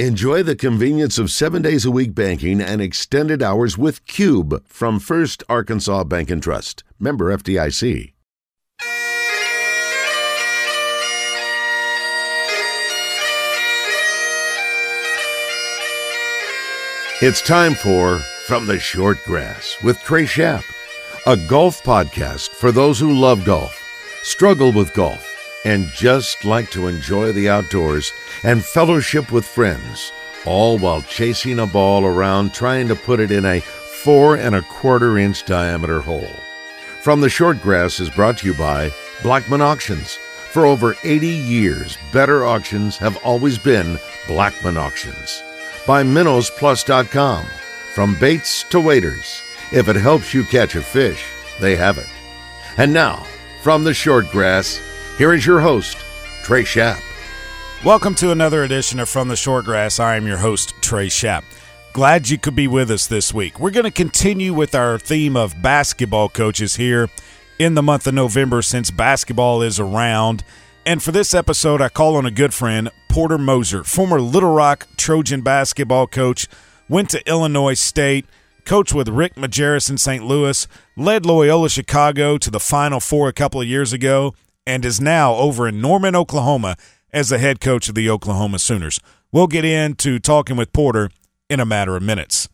Enjoy the convenience of seven days a week banking and extended hours with Cube from First Arkansas Bank and Trust. Member FDIC. It's time for From the Short Grass with Trey Schapp, a golf podcast for those who love golf, struggle with golf and just like to enjoy the outdoors and fellowship with friends, all while chasing a ball around trying to put it in a four and a quarter inch diameter hole. From the Short Grass is brought to you by Blackman Auctions. For over 80 years, better auctions have always been Blackman Auctions. By MinnowsPlus.com. From baits to waders, if it helps you catch a fish, they have it. And now, from the Short Grass, here is your host, Trey Schapp. Welcome to another edition of From the Shortgrass. I am your host, Trey Schapp. Glad you could be with us this week. We're going to continue with our theme of basketball coaches here in the month of November since basketball is around. And for this episode, I call on a good friend, Porter Moser, former Little Rock Trojan basketball coach, went to Illinois State, coached with Rick Majerus in St. Louis, led Loyola Chicago to the Final Four a couple of years ago, and is now over in Norman, Oklahoma, as the head coach of the Oklahoma Sooners. We'll get into talking with Porter in a matter of minutes.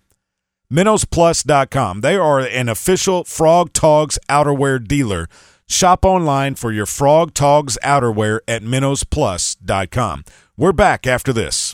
MinnowsPlus.com. They are an official Frog Togs outerwear dealer. Shop online for your Frog Togs outerwear at MinnowsPlus.com. We're back after this.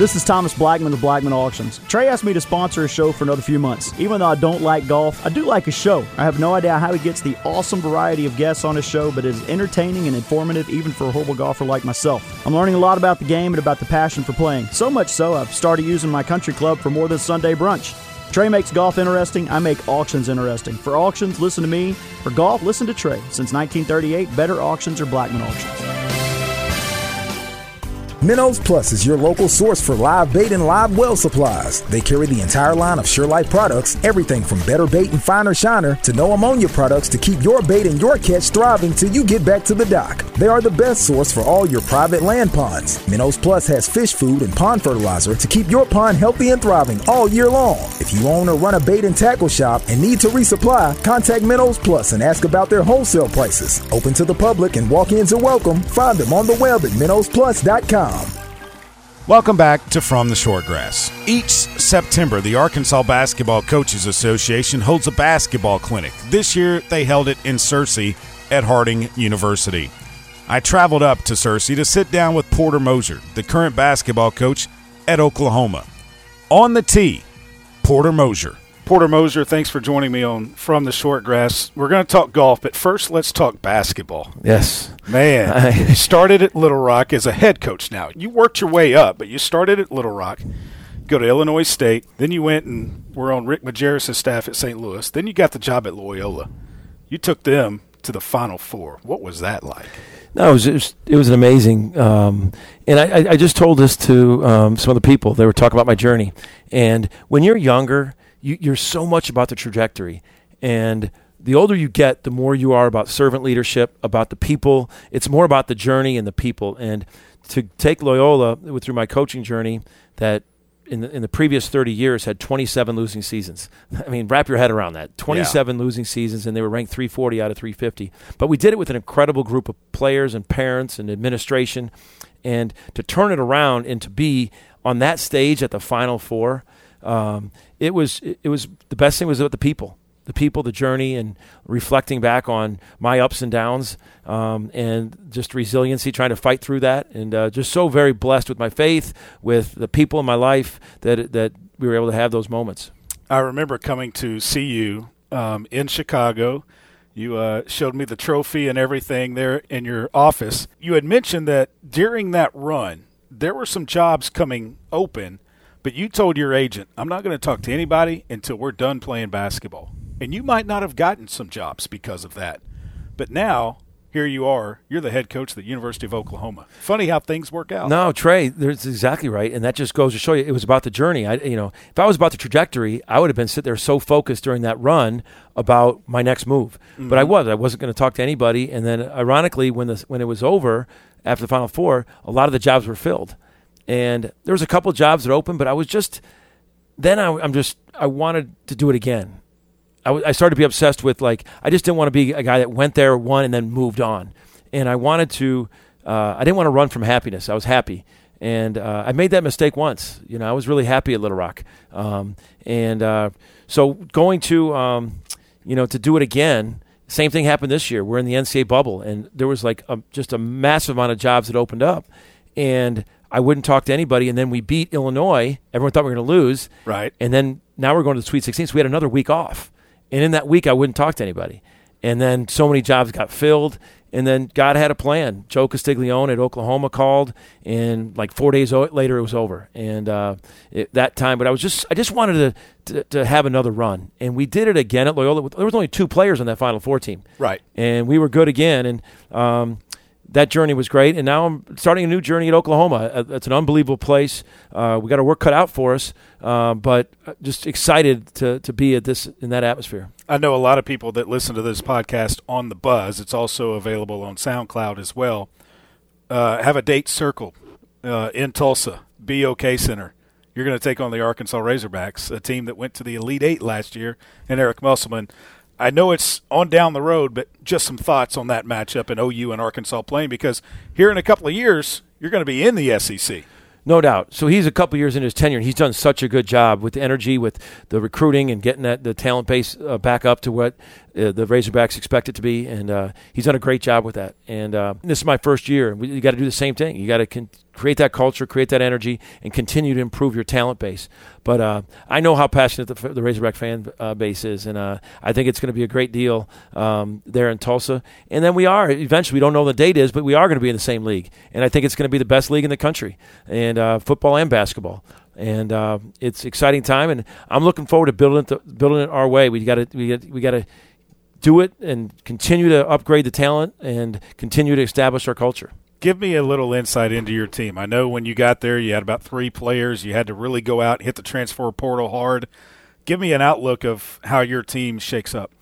This is Thomas Blackman of Blackman Auctions. Trey asked me to sponsor a show for another few months. Even though I don't like golf, I do like a show. I have no idea how he gets the awesome variety of guests on his show, but it is entertaining and informative even for a horrible golfer like myself. I'm learning a lot about the game and about the passion for playing. So much so, I've started using my country club for more than Sunday brunch. Trey makes golf interesting. I make auctions interesting. For auctions, listen to me. For golf, listen to Trey. Since 1938, better auctions are Blackman Auctions. Minnows Plus is your local source for live bait and live well supplies. They carry the entire line of SureLife products, everything from better bait and finer shiner to no ammonia products to keep your bait and your catch thriving till you get back to the dock. They are the best source for all your private land ponds. Minnows Plus has fish food and pond fertilizer to keep your pond healthy and thriving all year long. If you own or run a bait and tackle shop and need to resupply, contact Minnows Plus and ask about their wholesale prices. Open to the public and walk-ins are welcome. Find them on the web at minnowsplus.com. Welcome back to From the Shortgrass. Each September, the Arkansas Basketball Coaches Association holds a basketball clinic. This year, they held it in Searcy at Harding University. I traveled up to Searcy to sit down with Porter Moser, the current basketball coach at Oklahoma. On the tee, Porter Moser. Porter Moser, thanks for joining me on From the Short Grass. We're going to talk golf, but first let's talk basketball. Yes. Man, you started at Little Rock as a head coach now. You worked your way up, but you started at Little Rock, go to Illinois State, then you went and were on Rick Majerus' staff at St. Louis, then you got the job at Loyola. You took them to the Final Four. What was that like? No, it was it was, it was an amazing, um, and I, I just told this to um, some of the people. They were talking about my journey, and when you're younger, you, you're so much about the trajectory, and the older you get, the more you are about servant leadership, about the people. It's more about the journey and the people. And to take Loyola through my coaching journey, that in the, in the previous 30 years had 27 losing seasons. I mean, wrap your head around that. 27 yeah. losing seasons, and they were ranked 340 out of 350. But we did it with an incredible group of players and parents and administration. And to turn it around and to be on that stage at the Final Four, um, it was it, was the best thing was about the people the people, the journey, and reflecting back on my ups and downs, um, and just resiliency, trying to fight through that, and uh, just so very blessed with my faith, with the people in my life that that we were able to have those moments. I remember coming to see you um, in Chicago. You uh, showed me the trophy and everything there in your office. You had mentioned that during that run, there were some jobs coming open, but you told your agent, I'm not going to talk to anybody until we're done playing basketball. And you might not have gotten some jobs because of that. But now, here you are. You're the head coach of the University of Oklahoma. Funny how things work out. No, Trey, that's exactly right, and that just goes to show you it was about the journey. I, you know, if I was about the trajectory, I would have been sitting there so focused during that run about my next move. Mm-hmm. But I mm-hmm. was. I wasn't going to talk to anybody. And then, ironically, when the when it was over, after the Final Four, a lot of the jobs were filled, and there was a couple jobs that opened, but I was just then I, am just I wanted to do it again. I, started to be obsessed with like I just didn't want to be a guy that went there, won, and then moved on, and I wanted to. Uh, I didn't want to run from happiness. I was happy, and uh, I made that mistake once. You know, I was really happy at Little Rock, um, and uh, so going to um, you know to do it again. Same thing happened this year. We're in the NCAA bubble, and there was like a, just a massive amount of jobs that opened up, and I wouldn't talk to anybody. And then we beat Illinois. Everyone thought we were going to lose, right? And then now we're going to the Sweet 16. So we had another week off, and in that week I wouldn't talk to anybody. And then so many jobs got filled, and then God had a plan. Joe Castiglione at Oklahoma called, and like four days later, it was over. And uh, it, that time, but I was just, I just wanted to, to, to have another run, and we did it again at Loyola. There was only two players on that Final Four team, right? And we were good again, and. Um, that journey was great, and now I'm starting a new journey at Oklahoma. Uh, it's an unbelievable place. Uh, we got our work cut out for us, uh, but just excited to to be at this in that atmosphere. I know a lot of people that listen to this podcast on the Buzz. It's also available on SoundCloud as well. Uh, have a date circle uh, in Tulsa, BOK Center. You're going to take on the Arkansas Razorbacks, a team that went to the Elite Eight last year, and Eric Musselman. I know it's on down the road, but just some thoughts on that matchup and OU and Arkansas playing because here in a couple of years, you're going to be in the SEC. No doubt. So he's a couple years in his tenure, and he's done such a good job with the energy, with the recruiting, and getting that the talent base uh, back up to what uh, the Razorbacks expect it to be. And uh, he's done a great job with that. And uh, this is my first year. You got to do the same thing. You got to create that culture, create that energy, and continue to improve your talent base. But uh, I know how passionate the, the Razorback fan uh, base is, and uh, I think it's going to be a great deal um, there in Tulsa. And then we are eventually. We don't know the date is, but we are going to be in the same league, and I think it's going to be the best league in the country, and uh, football and basketball. And uh, it's exciting time, and I'm looking forward to building it, to, building it our way. We got to we got we got to do it and continue to upgrade the talent and continue to establish our culture give me a little insight into your team. I know when you got there, you had about three players. You had to really go out hit the transfer portal hard. Give me an outlook of how your team shakes up.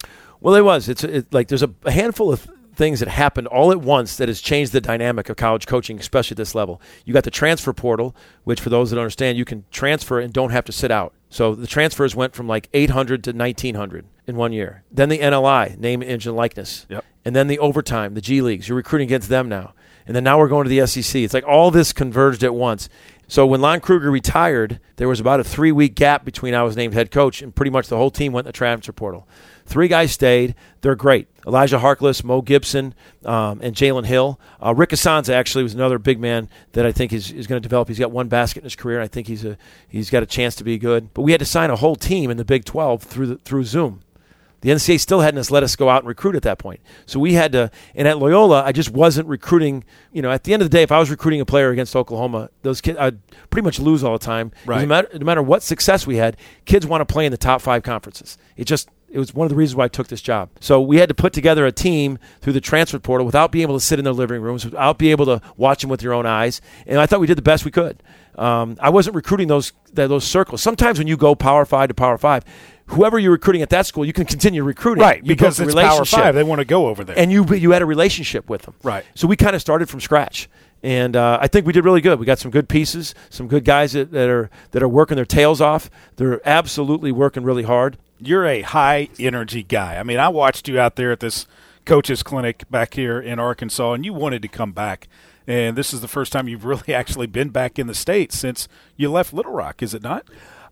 Well, it was. It's it, like there's a, handful of things that happened all at once that has changed the dynamic of college coaching, especially at this level. You got the transfer portal, which for those that understand, you can transfer and don't have to sit out. So the transfers went from like 800 to 1900 in one year. Then the NLI, name, image, and likeness. Yep. And then the overtime, the G leagues. You're recruiting against them now and then now we're going to the SEC. It's like all this converged at once. So when Lon Kruger retired, there was about a three week gap between I was named head coach, and pretty much the whole team went in the transfer portal. Three guys stayed. They're great. Elijah Harkless, Mo Gibson, um, and Jalen Hill. Uh, Rick Issanza actually was another big man that I think is, is going to develop. He's got one basket in his career. And I think he's a he's got a chance to be good. But we had to sign a whole team in the Big 12 through the, through Zoom. The NCAA still hadn't let us go out and recruit at that point. So we had to, and at Loyola, I just wasn't recruiting. You know, at the end of the day, if I was recruiting a player against Oklahoma, those kids, I'd pretty much lose all the time. Right. No matter, no matter what success we had, kids want to play in the top five conferences. It just, it was one of the reasons why I took this job. So we had to put together a team through the transfer portal without being able to sit in their living rooms, without being able to watch them with your own eyes. And I thought we did the best we could. Um, I wasn't recruiting those those circles. Sometimes when you go Power Five to Power Five, whoever you're recruiting at that school, you can continue recruiting. Right, you because it's Power Five. They want to go over there. And you you had a relationship with them. Right. So we kind of started from scratch. And uh, I think we did really good. We got some good pieces, some good guys that, that are that are working their tails off. They're absolutely working really hard. You're a high energy guy. I mean, I watched you out there at this coaches clinic back here in Arkansas, and you wanted to come back. And this is the first time you've really actually been back in the states since you left Little Rock, is it not?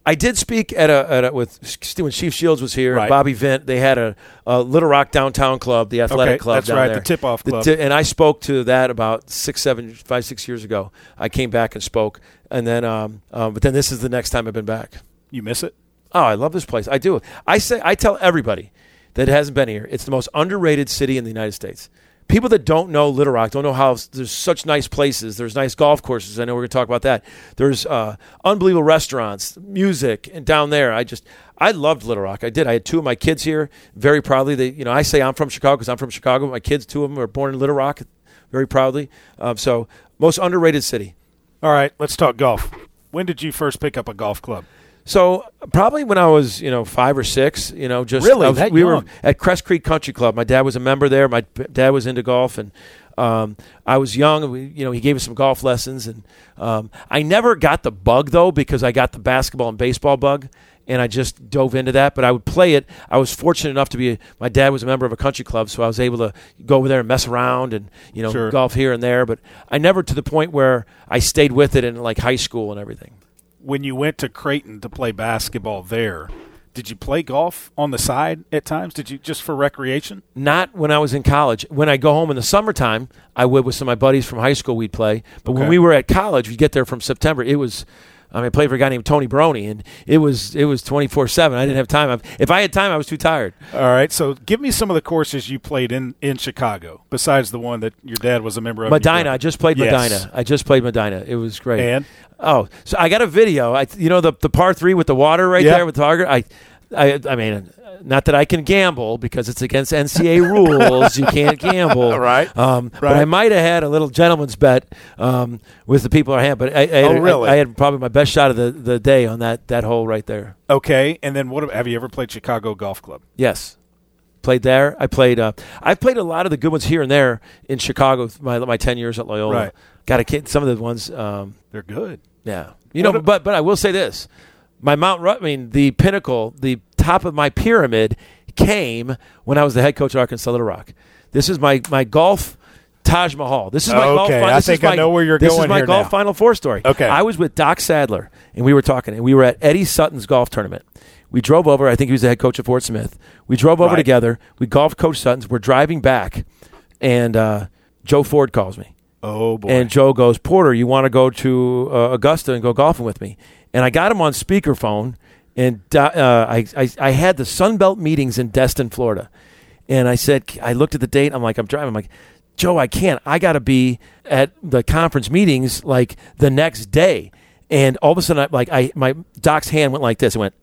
I did speak at a, at a with when Chief Shields was here. Right. Bobby Vint. They had a, a, Little Rock downtown club, the athletic okay, club. That's right, there. the tip off club. T- and I spoke to that about six, seven, five, six years ago. I came back and spoke, and then, um, um, but then this is the next time I've been back. You miss it? Oh, I love this place. I do. I say I tell everybody that hasn't been here. It's the most underrated city in the United States people that don't know Little Rock don't know how there's such nice places. There's nice golf courses. I know we're going to talk about that. There's uh, unbelievable restaurants, music, and down there, I just I loved Little Rock. I did. I had two of my kids here. Very proudly, they you know I say I'm from Chicago because I'm from Chicago. My kids, two of them, were born in Little Rock. Very proudly. Um, so most underrated city. All right, let's talk golf. When did you first pick up a golf club? So probably when I was, you know, five or six, you know, just really was, we young. were at Cress Creek Country Club. My dad was a member there. My dad was into golf, and Um, I was young. We, you know, he gave us some golf lessons, and um, I never got the bug though because I got the basketball and baseball bug, and I just dove into that. But I would play it. I was fortunate enough to be. My dad was a member of a country club, so I was able to go over there and mess around and you know Sure. golf here and there. But I never to the point where I stayed with it in like high school and everything. When you went to Creighton to play basketball there, did you play golf on the side at times? Did you just for recreation? Not when I was in college. When I go home in the summertime, I would with some of my buddies from high school. We'd play. But when we were at college, we'd get there from September. It was. I mean, I played for a guy named Tony Barone, and it was it was twenty four seven. I didn't have time. If I had time, I was too tired. All right. So give me some of the courses you played in in Chicago besides the one that your dad was a member of. Medinah. I just played Yes. Medinah. I just played Medinah. It was great. And? oh, so I got a video. I you know the the par three with the water right Yeah. there with Tiger. I, I I mean, not that I can gamble because it's against NCAA rules. You can't gamble, Right. Um, But I might have had a little gentleman's bet um, with the people I had. But I, I, Oh, I- really? I, had probably my best shot of the, the day on that that hole right there. Okay. And then what have you ever played Chicago Golf Club? Yes. Played there. I played. Uh, I've played a lot of the good ones here and there in Chicago. My my ten years at Loyola. Right. Got a kid. Some of the ones. Um, They're good. Yeah, you know, but but I will say this: my Mount, Ru- I mean, the pinnacle, the top of my pyramid came when I was the head coach at Arkansas Little Rock. This is my my golf Taj Mahal. This is my golf. Okay, fi- I think is I know where you're this going is my golf now. Final Four story. Okay. I was with Doc Sadler, and we were talking, and we were at Eddie Sutton's golf tournament. We drove over. I think he was the head coach of Fort Smith. We drove over Right. together. We golfed Coach Sutton's. We're driving back, and uh, Joe Ford calls me. Oh boy. And Joe goes, Porter, you want to go to uh, Augusta and go golfing with me? And I got him on speakerphone, and uh, I, I I had the Sunbelt meetings in Destin, Florida, and I said I looked at the date. I'm like, I'm driving. I'm like, Joe, I can't. I got to be at the conference meetings like the next day. And all of a sudden, I, like I my doc's hand went like this. It went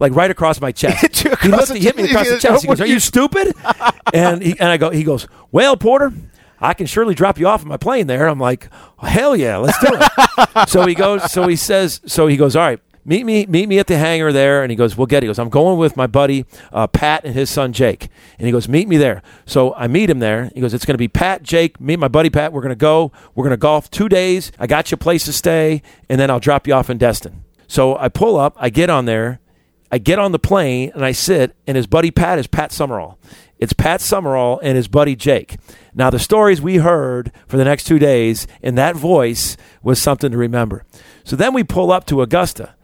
like right across my chest. He looked, he hit me across the chest. He goes, "Are you- you stupid?" and he, and I go, he goes, "Well, Porter." I can surely drop you off in my plane there. I'm like, hell yeah, let's do it. so he goes, so he says, so he goes, all right, meet me, meet me at the hangar there. And he goes, we'll get it. He goes, I'm going with my buddy uh, Pat and his son Jake. And he goes, meet me there. So I meet him there. He goes, it's going to be Pat, Jake, me, and my buddy Pat. We're going to go. We're going to golf two days. I got you a place to stay, and then I'll drop you off in Destin. So I pull up, I get on there, I get on the plane and I sit, and his buddy Pat is Pat Summerall. It's Pat Summerall and his buddy Jake. Now, the stories we heard for the next two days in that voice was something to remember. So then we pull up to Augusta,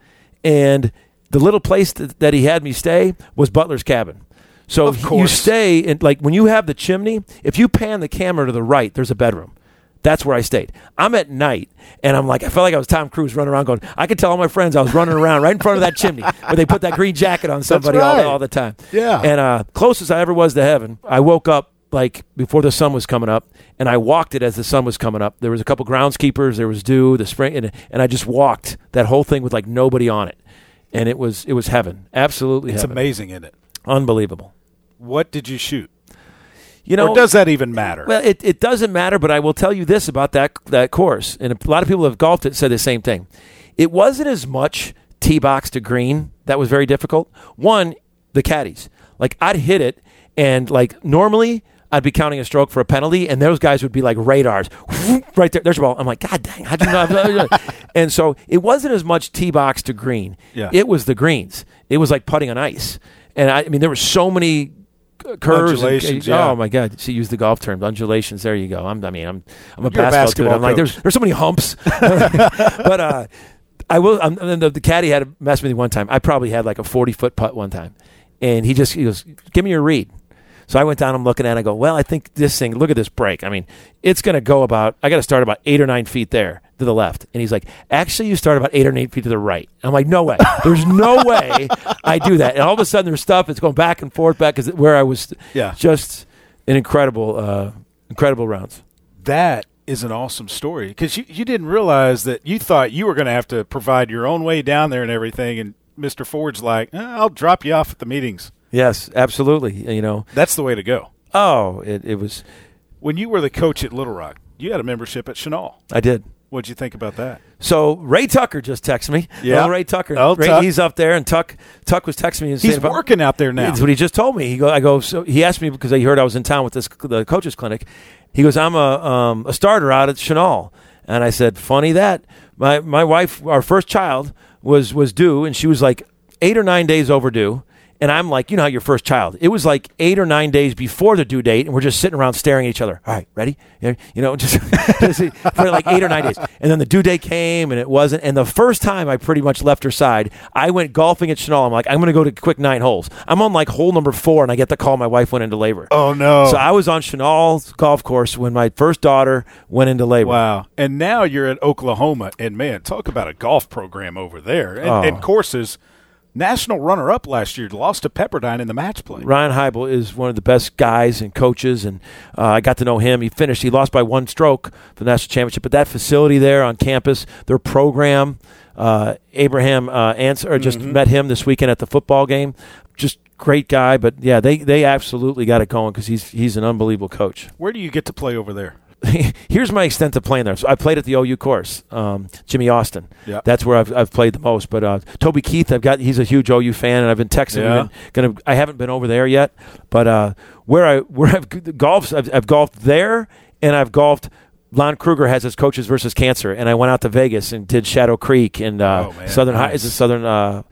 and the little place that, that he had me stay was Butler's Cabin. So you stay in, like, when you have the chimney, if you pan the camera to the right, there's a bedroom. That's where I stayed. I'm at night, and I'm like, I felt like I was Tom Cruise running around going, I could tell all my friends I was running around right in front of that chimney where they put that green jacket on somebody all, right. the, all the time. Yeah. And uh, closest I ever was to heaven, I woke up like before the sun was coming up, and I walked it as the sun was coming up. There was a couple groundskeepers, there was dew, the spring, and, and I just walked that whole thing with like nobody on it, and it was it was heaven, absolutely it's heaven, amazing, isn't it? unbelievable. What did you shoot? You know, or does that even matter? Well, it, it doesn't matter, but I will tell you this about that that course, and a lot of people have golfed it said the same thing. It wasn't as much tee box to green that was very difficult. One, the caddies, like I'd hit it, and like normally I'd be counting a stroke for a penalty, and those guys would be like radars, right there. There's a ball. I'm like, God dang, how'd you know? and so it wasn't as much tee box to green. Yeah. It was the greens. It was like putting on ice, and I, I mean there were so many curves. and- yeah. Oh my God! She used the golf term, undulations. There you go. I'm, I mean, I'm, I'm a a basketball, basketball dude. I'm like, there's, there's so many humps. but uh, I will. I'm, the, the caddy had to mess with me one time. I probably had like a 40 foot putt one time, and he just he goes, "Give me your read." So I went down. I'm looking at. it. I go, "Well, I think this thing. Look at this break. I mean, it's going to go about. I got to start about eight or nine feet there to the left." And he's like, "Actually, you start about eight or eight feet to the right." I'm like, "No way. There's no way I do that." And all of a sudden, there's stuff. It's going back and forth, back because where I was. Yeah. Just an incredible, uh, incredible rounds. that is an awesome story because you, you didn't realize that you thought you were going to have to provide your own way down there and everything. And Mr. Ford's like, "Eh, I'll drop you off at the meetings. Yes, absolutely. You know. That's the way to go. Oh, it, it was. When you were the coach at Little Rock, you had a membership at Chenal. I did. What'd you think about that? So Ray Tucker just texted me. Yeah. Ray Tucker. Oh, Ray, Tuck. he's up there, and Tuck Tuck was texting me. And He's about- working out there now. That's what he just told me. He go, I go. So he asked me because he heard I was in town with this the coaches clinic. He goes, I'm a um, a starter out at Chenal, and I said, funny that my my wife, our first child was was due, and she was like eight or nine days overdue. And I'm like, you know how your first child. It was like eight or nine days before the due date, and we're just sitting around staring at each other. All right, ready? You know, just, just for like eight or nine days. And then the due date came, and it wasn't. And the first time I pretty much left her side, I went golfing at Chenal. I'm like, I'm going to go to quick nine holes. I'm on like hole number four, and I get the call my wife went into labor. oh no! So I was on Chenal's golf course when my first daughter went into labor. Wow. And now you're at Oklahoma, and man, talk about a golf program over there. And, Oh. and courses, national runner up last year, lost to Pepperdine in the match play. Ryan Hybl is one of the best guys and coaches, and uh, I got to know him. He finished; he lost by one stroke for the national championship. But that facility there on campus, their program, uh, Abraham uh, Ancer, just met him this weekend at the football game. Just great guy, but yeah, they they absolutely got it going because he's he's an unbelievable coach. Where do you get to play over there? here's my extent of playing there. So I played at the OU course, um, Jimmie Austin. Yeah. That's where I've, I've played the most. But uh, Toby Keith, I've got he's a huge OU fan, and I've been texting. Yeah. him. Gonna I haven't been over there yet, but uh, where I where I've golfed, I've, I've golfed there, and I've golfed. Lon Kruger has his coaches versus cancer, and I went out to Vegas and did Shadow Creek and uh, Oh, Southern nice. is it Southern uh,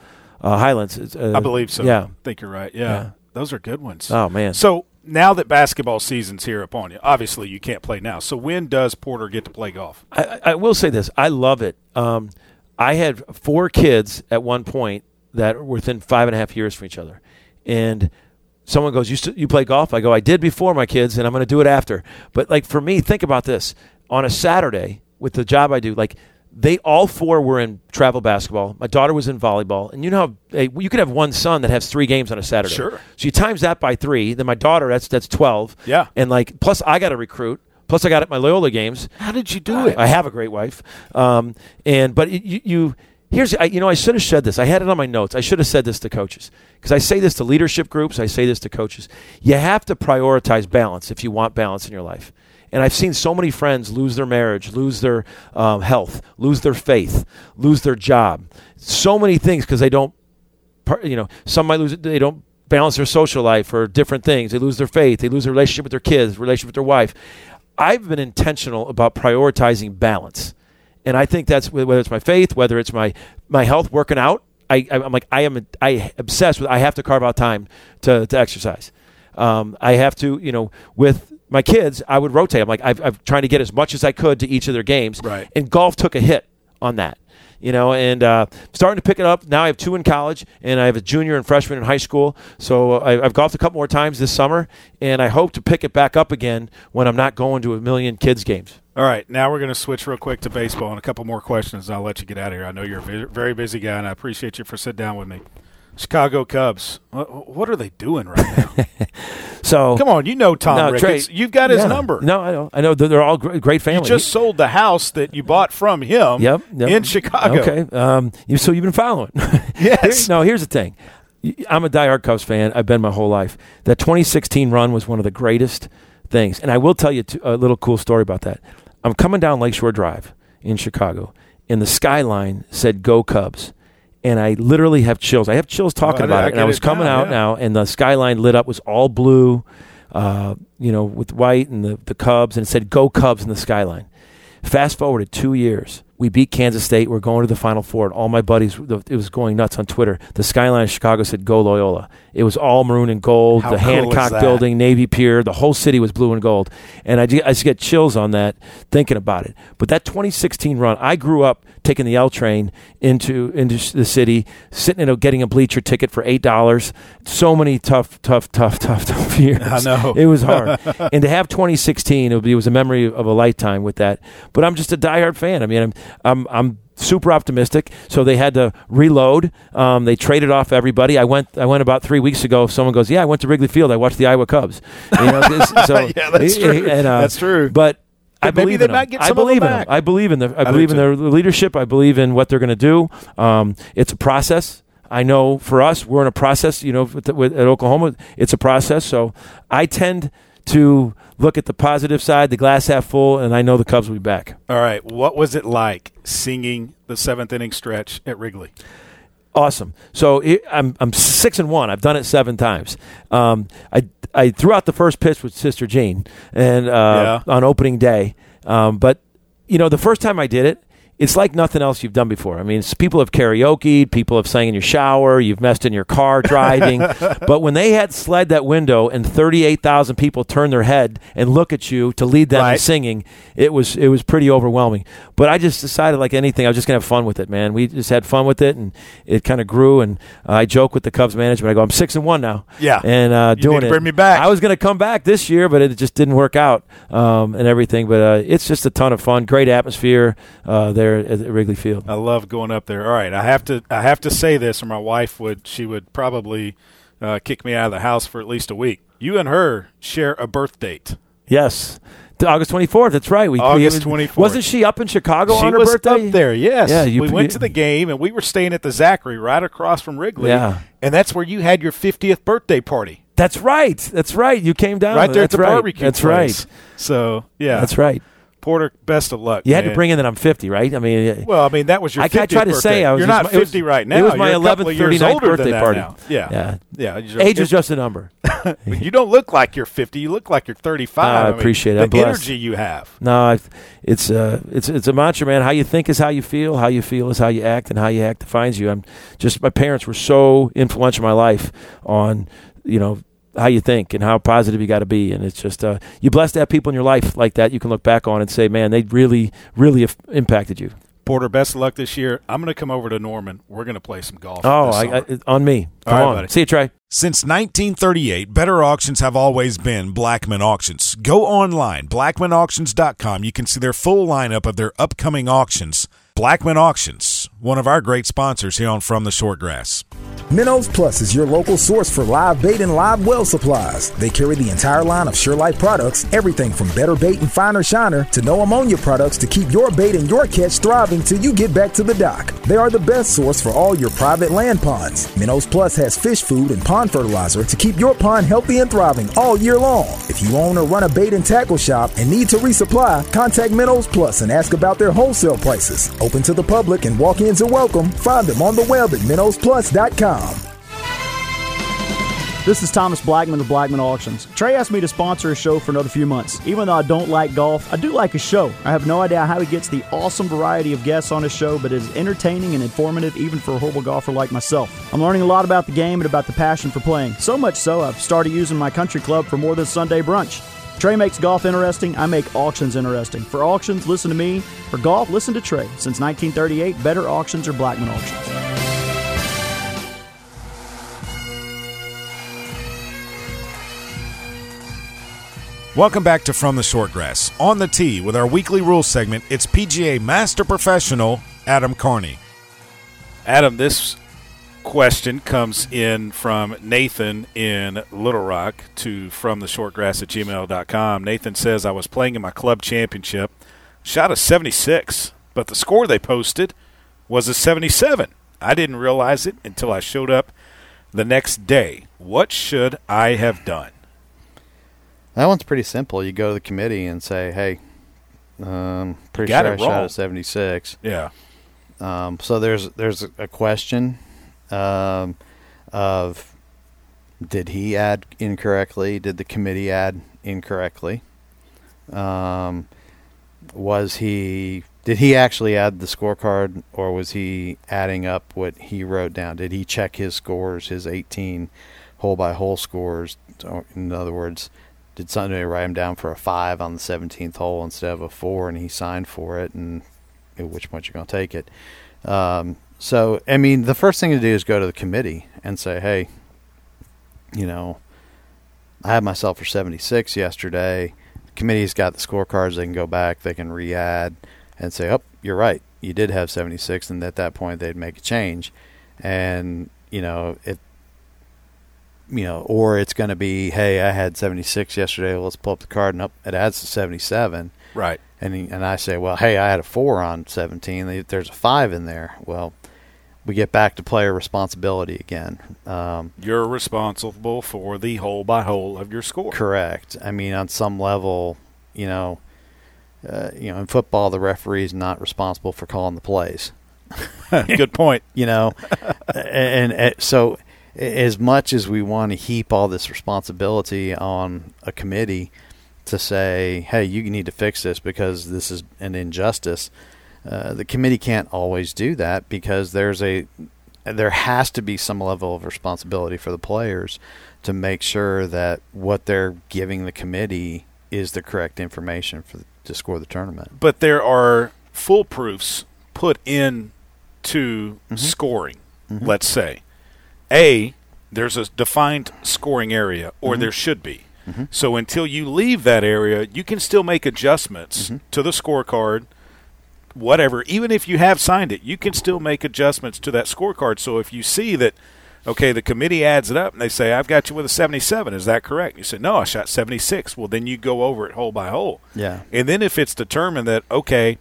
uh, Highlands. Uh, I believe so. Yeah. I think you're right. Yeah. Yeah. Those are good ones. Oh man. So now that basketball season's here upon you, obviously you can't play now. So when does Porter get to play golf? I, I will say this: I love it. Um, I had four kids at one point that were within five and a half years from each other, and someone goes, "You st- you play golf?" I go, "I did before my kids, and I'm going to do it after." But like for me, think about this: on a Saturday with the job I do, like they all four were in travel basketball. My daughter was in volleyball, and you know how hey, you could have one son that has three games on a Saturday. Sure. So you times that by three. Then my daughter, that's that's twelve. Yeah. And like plus I got to recruit. Plus I got at my Loyola games. How did you do I, it? I have a great wife, um, and but you, you here's I, you know I should have said this. I had it on my notes. I should have said this to coaches because I say this to leadership groups. I say this to coaches. You have to prioritize balance if you want balance in your life. And I've seen so many friends lose their marriage, lose their um, health, lose their faith, lose their job. So many things because they don't you know, some might lose it. They don't balance their social life or different things. They lose their faith. They lose their relationship with their kids, relationship with their wife. I've been intentional about prioritizing balance, and I think that's whether it's my faith, whether it's my my health, working out. I, I'm like I am I obsessed with. I have to carve out time to to exercise. Um, I have to, you know, with my kids, I would rotate. I'm like I've, I'm trying to get as much as I could to each of their games. Right. And golf took a hit on that you know, and uh, starting to pick it up. Now I have two in college, and I have a junior and freshman in high school. So I, I've golfed a couple more times this summer, and I hope to pick it back up again when I'm not going to a million kids games. All right, now we're going to switch real quick to baseball and a couple more questions, and I'll let you get out of here. I know you're a very busy guy, and I appreciate you for sitting down with me. Chicago Cubs, what, what are they doing right now? So Come on, you know Tom No, Ricketts. Trey- You've got his yeah. number. No, I know. I know. They're, all great, great You family. just sold the house that you bought from him Yep, yep. in Chicago. Okay. Um, you, so you've been following. Yes. Here- no, here's the thing. I'm a diehard Cubs fan. I've been my whole life. That 2016 run was one of the greatest things. And I will tell you a little cool story about that. I'm coming down Lakeshore Drive in Chicago, and the skyline said "Go Cubs." And I literally have chills. I have chills talking I- about I it. And I was coming now, out yeah. now, and the skyline lit up was all blue, uh, you know, with white and the, the Cubs, and it said "Go Cubs" in the skyline. Fast forwarded two years. We beat Kansas State. We're going to the Final Four. And all my buddies, it was going nuts on Twitter. The skyline of Chicago said, Go Loyola. It was all maroon and gold. How the cool Hancock building, Navy Pier, the whole city was blue and gold. And I, I just get chills on that thinking about it. But that 2016 run, I grew up taking the L train into into the city, sitting in a, getting a bleacher ticket for eight dollars. So many tough, tough, tough, tough, tough years. I know. it was hard. and to have 2016, it, would be, it was a memory of a lifetime with that. But I'm just a diehard fan. I mean, I'm I'm I'm super optimistic. So they had to reload. Um, they traded off everybody. I went I went about three weeks ago. If someone goes, yeah, I went to Wrigley Field. I watched the Iowa Cubs. You know, so Yeah, that's true. and, uh, That's true. But. I maybe believe they in them. might get I some of them believe in back. them. I believe in their. I, do believe in too. their leadership. I believe in what they're going to do. Um, it's a process. I know for us, we're in a process. You know, with, with, at Oklahoma, it's a process. So I tend to look at the positive side, the glass half full, and I know the Cubs will be back. All right. What was it like singing the seventh inning stretch at Wrigley? Awesome. So it, I'm I'm six and one. I've done it seven times. Um, I I threw out the first pitch with Sister Jean and uh, Yeah. on opening day. Um, but you know, the first time I did it, it's like nothing else you've done before. I mean, people have karaoke, people have sang in your shower, you've messed in your car driving. but when they had slid that window and 38,000 people turn their head and look at you to lead them in singing, it was it was pretty overwhelming. But I just decided, like anything, I was just gonna have fun with it, man. We just had fun with it, and it kind of grew. And uh, I joke with the Cubs management. I go, I'm six and one now. Yeah. and uh, doing to it. bring me back. I was gonna come back this year, but it just didn't work out um, and everything. But uh, it's just a ton of fun. Great atmosphere uh, there at Wrigley Field. I love going up there. All right, I have to I have to say this, or my wife would she would probably uh, kick me out of the house for at least a week. You and her share a birth date. Yes. August 24th. That's right. We, August 24th. Wasn't she up in Chicago she on her was birthday? up there. Yes. Yeah, you- we went to the game, and we were staying at the Zachary right across from Wrigley. Yeah. and that's where you had your 50th birthday party. That's right. That's right. You came down right there at That's the right. barbecue That's place. right. So yeah, That's right. Porter. Best of luck. You had to bring in that I'm 50, right? I mean, Well, I mean that was your. I 50th tried to birthday. say I was You're not it was- 50 right now. it was my You're a couple of 11th, years 39th older than birthday party. now. Yeah, Yeah. yeah. Age is just a number. you don't look like you're 50. You look like you're 35. Ah, I mean, appreciate it. the energy you have. No, I, it's uh, it's it's a mantra, man. How you think is how you feel. How you feel is how you act, and how you act defines you. I'm just my parents were so influential in my life on you know how you think and how positive you got to be, and it's just uh, you blessed to have people in your life like that you can look back on and say, man, they really really have impacted you. Porter, best of luck this year. I'm going to come over to Norman. We're going to play some golf. Oh, this I, summer. I, on me. Come All right, on, buddy. see you, Trey. Since 1938, better auctions have always been Blackman Auctions. Go online, blackmanauctions.com. You can see their full lineup of their upcoming auctions. Blackman Auctions, one of our great sponsors here on From the Shortgrass. Minnows Plus is your local source for live bait and live well supplies. They carry the entire line of SureLife products, everything from better bait and finer shiner to no ammonia products to keep your bait and your catch thriving till you get back to the dock. They are the best source for all your private land ponds. Minnows Plus has fish food and pond fertilizer to keep your pond healthy and thriving all year long. If you own or run a bait and tackle shop and need to resupply, contact Minnows Plus and ask about their wholesale prices. Open to the public and walk-ins are welcome. Find them on the web at minnowsplus.com. This is Thomas Blackman of Blackman Auctions. Trey asked me to sponsor a show for another few months. Even though I don't like golf, I do like a show. I have no idea how he gets the awesome variety of guests on his show, but it is entertaining and informative even for a horrible golfer like myself. I'm learning a lot about the game and about the passion for playing. So much so, I've started using my country club for more than Sunday brunch. Trey makes golf interesting. I make auctions interesting. For auctions, listen to me. For golf, listen to Trey. Since 1938, better auctions are Blackman Auctions. Welcome back to From the Shortgrass. On the tee with our weekly rules segment, it's PGA Master Professional Adam Carney. Adam, this question comes in from Nathan in Little Rock to from the shortgrass at gmail.com. Nathan says, I was playing in my club championship, shot a 76, but the score they posted was a 77. I didn't realize it until I showed up the next day. What should I have done? That one's pretty simple. You go to the committee and say, "Hey, um, pretty Got sure I shot wrong. a 76." Yeah. Um, so there's there's a question um, of did he add incorrectly? Did the committee add incorrectly? Um, was he did he actually add the scorecard or was he adding up what he wrote down? Did he check his scores, his 18 hole by hole scores? In other words, did somebody write him down for a five on the 17th hole instead of a four and he signed for it? And at which point you're going to take it? Um, so, I mean, the first thing to do is go to the committee and say, hey, you know, I had myself for 76 yesterday. The committee's got the scorecards. They can go back, they can re add and say, oh, you're right. You did have 76. And at that point, they'd make a change. And, you know, if, you know, or it's going to be, hey, I had 76 yesterday. Let's pull up the card and up, it adds to 77 Right. and and I say, well, hey, I had a four on 17. There's a five in there. Well, we get back to player responsibility again. Um, You're responsible for the hole by hole of your score. correct. I mean, on some level, you know, uh, you know, in football, the referee is not responsible for calling the plays. Good point. you know and, and, so as much as we want to heap all this responsibility on a committee to say hey you need to fix this because this is an injustice uh, the committee can't always do that because there's a there has to be some level of responsibility for the players to make sure that what they're giving the committee is the correct information for to score the tournament. But there are foolproofs put in to scoring. Let's say, a there's a defined scoring area, or mm-hmm. there should be. Mm-hmm. So until you leave that area, you can still make adjustments mm-hmm. to the scorecard. Whatever, even if you have signed it, you can still make adjustments to that scorecard. So if you see that, okay, the committee adds it up and they say, "I've got you with a 77," is that correct? You say, "No, I shot 76." Well, then you go over it hole by hole. Yeah. And then if it's determined that okay,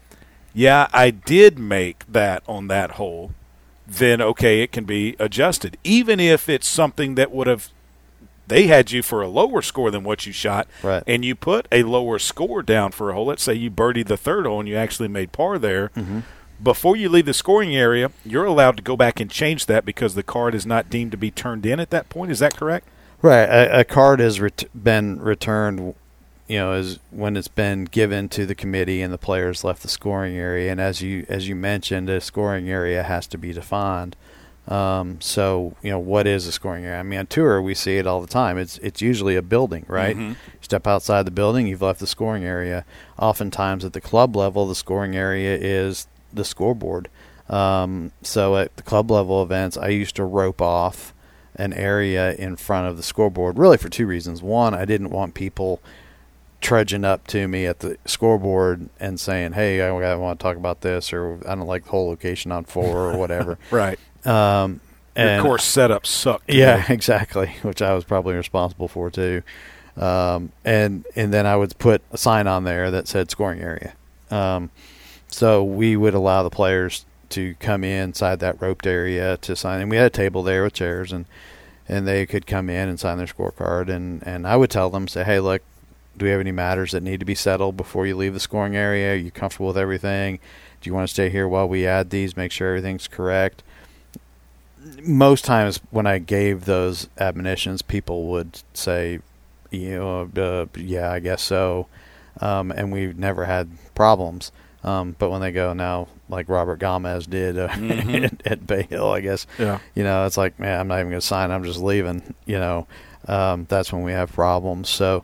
yeah, I did make that on that hole, then okay, it can be adjusted. Even if it's something that would have they had you for a lower score than what you shot, Right. and you put a lower score down for a hole. Let's say you birdied the third hole and you actually made par there. Mm-hmm. Before you leave the scoring area, you're allowed to go back and change that because the card is not deemed to be turned in at that point. Is that correct? Right. A, a card has ret- been returned, you know, as when it's been given to the committee and the players left the scoring area. And as you as you mentioned, a scoring area has to be defined. Um, so you know, what is a scoring area? I mean, on tour we see it all the time. It's it's usually a building, right? Step outside the building, you've left the scoring area. Oftentimes at the club level, the scoring area is the scoreboard. Um, so at the club level events, I used to rope off an area in front of the scoreboard, really for two reasons. One, I didn't want people trudging up to me at the scoreboard and saying, "Hey, I, want to talk about this," or "I don't like the whole location on four or whatever. Right. um, Your course setup sucked. yeah, exactly. Which I was probably responsible for too. Um, and and then I would put a sign on there that said scoring area. Um, so we would allow the players to come inside that roped area to sign. And we had a table there with chairs, and and they could come in and sign their scorecard. And and I would tell them, say, hey, look, do we have any matters that need to be settled before you leave the scoring area? Are you comfortable with everything? Do you want to stay here while we add these? Make sure everything's correct most times when I gave those admonitions, people would say, you know, uh, yeah, I guess so. Um, and we've never had problems. Um, but when they go now, like Robert Gomez did uh, at, at Bay Hill, I guess, Yeah. you know, it's like, man, I'm not even going to sign. I'm just leaving. You know, um, that's when we have problems. So,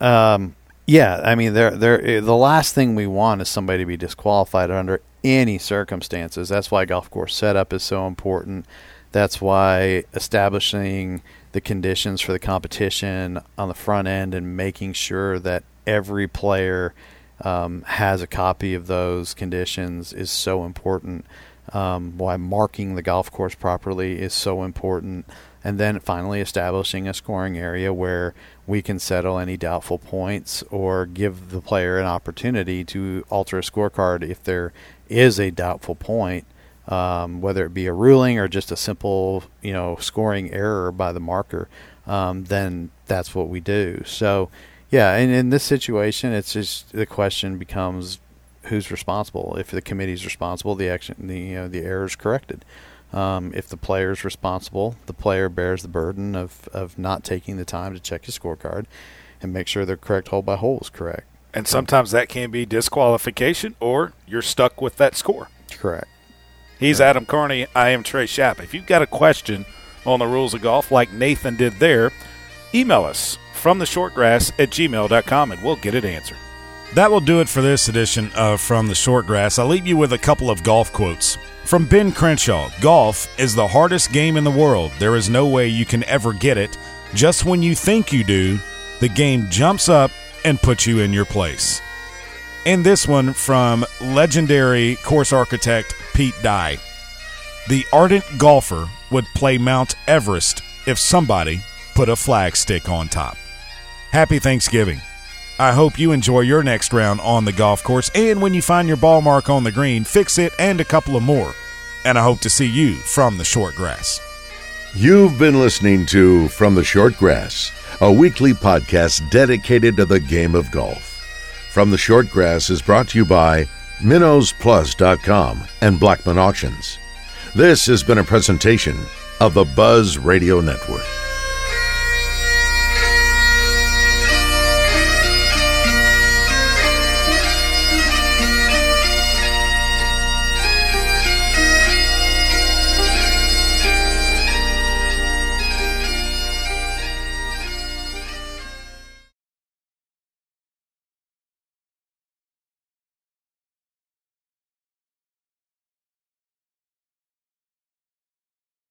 um, yeah, I mean, there, there. The last thing we want is somebody to be disqualified under any circumstances. That's why golf course setup is so important. That's why establishing the conditions for the competition on the front end and making sure that every player um, has a copy of those conditions is so important. Um, why marking the golf course properly is so important. And then finally establishing a scoring area where we can settle any doubtful points or give the player an opportunity to alter a scorecard if there is a doubtful point um, whether it be a ruling or just a simple, you know, scoring error by the marker, um, then that's what we do. So, yeah, and in this situation, it's just the question becomes who's responsible. If the committee's responsible, the action, the you know, the error is corrected. Um, if the player is responsible, the player bears the burden of, of not taking the time to check his scorecard and make sure the correct hole by hole is correct. And sometimes that can be disqualification or you're stuck with that score. Correct. He's Adam Carney. I am Trey Shapp. If you've got a question on the rules of golf like Nathan did there, email us from the shortgrass at gmail.com and we'll get it answered. That will do it for this edition of From the Shortgrass. I'll leave you with a couple of golf quotes. From Ben Crenshaw Golf is the hardest game in the world. There is no way you can ever get it. Just when you think you do, the game jumps up and puts you in your place. And this one from legendary course architect Pete Dye. The ardent golfer would play Mount Everest if somebody put a flag stick on top. Happy Thanksgiving. I hope you enjoy your next round on the golf course, and when you find your ball mark on the green, fix it and a couple of more. and I hope to see you from the short grass. You've been listening to From the Short Grass, a weekly podcast dedicated to the game of golf. From the Short Grass is brought to you by MinnowsPlus.com and Blackman Auctions. This has been a presentation of the Buzz Radio Network.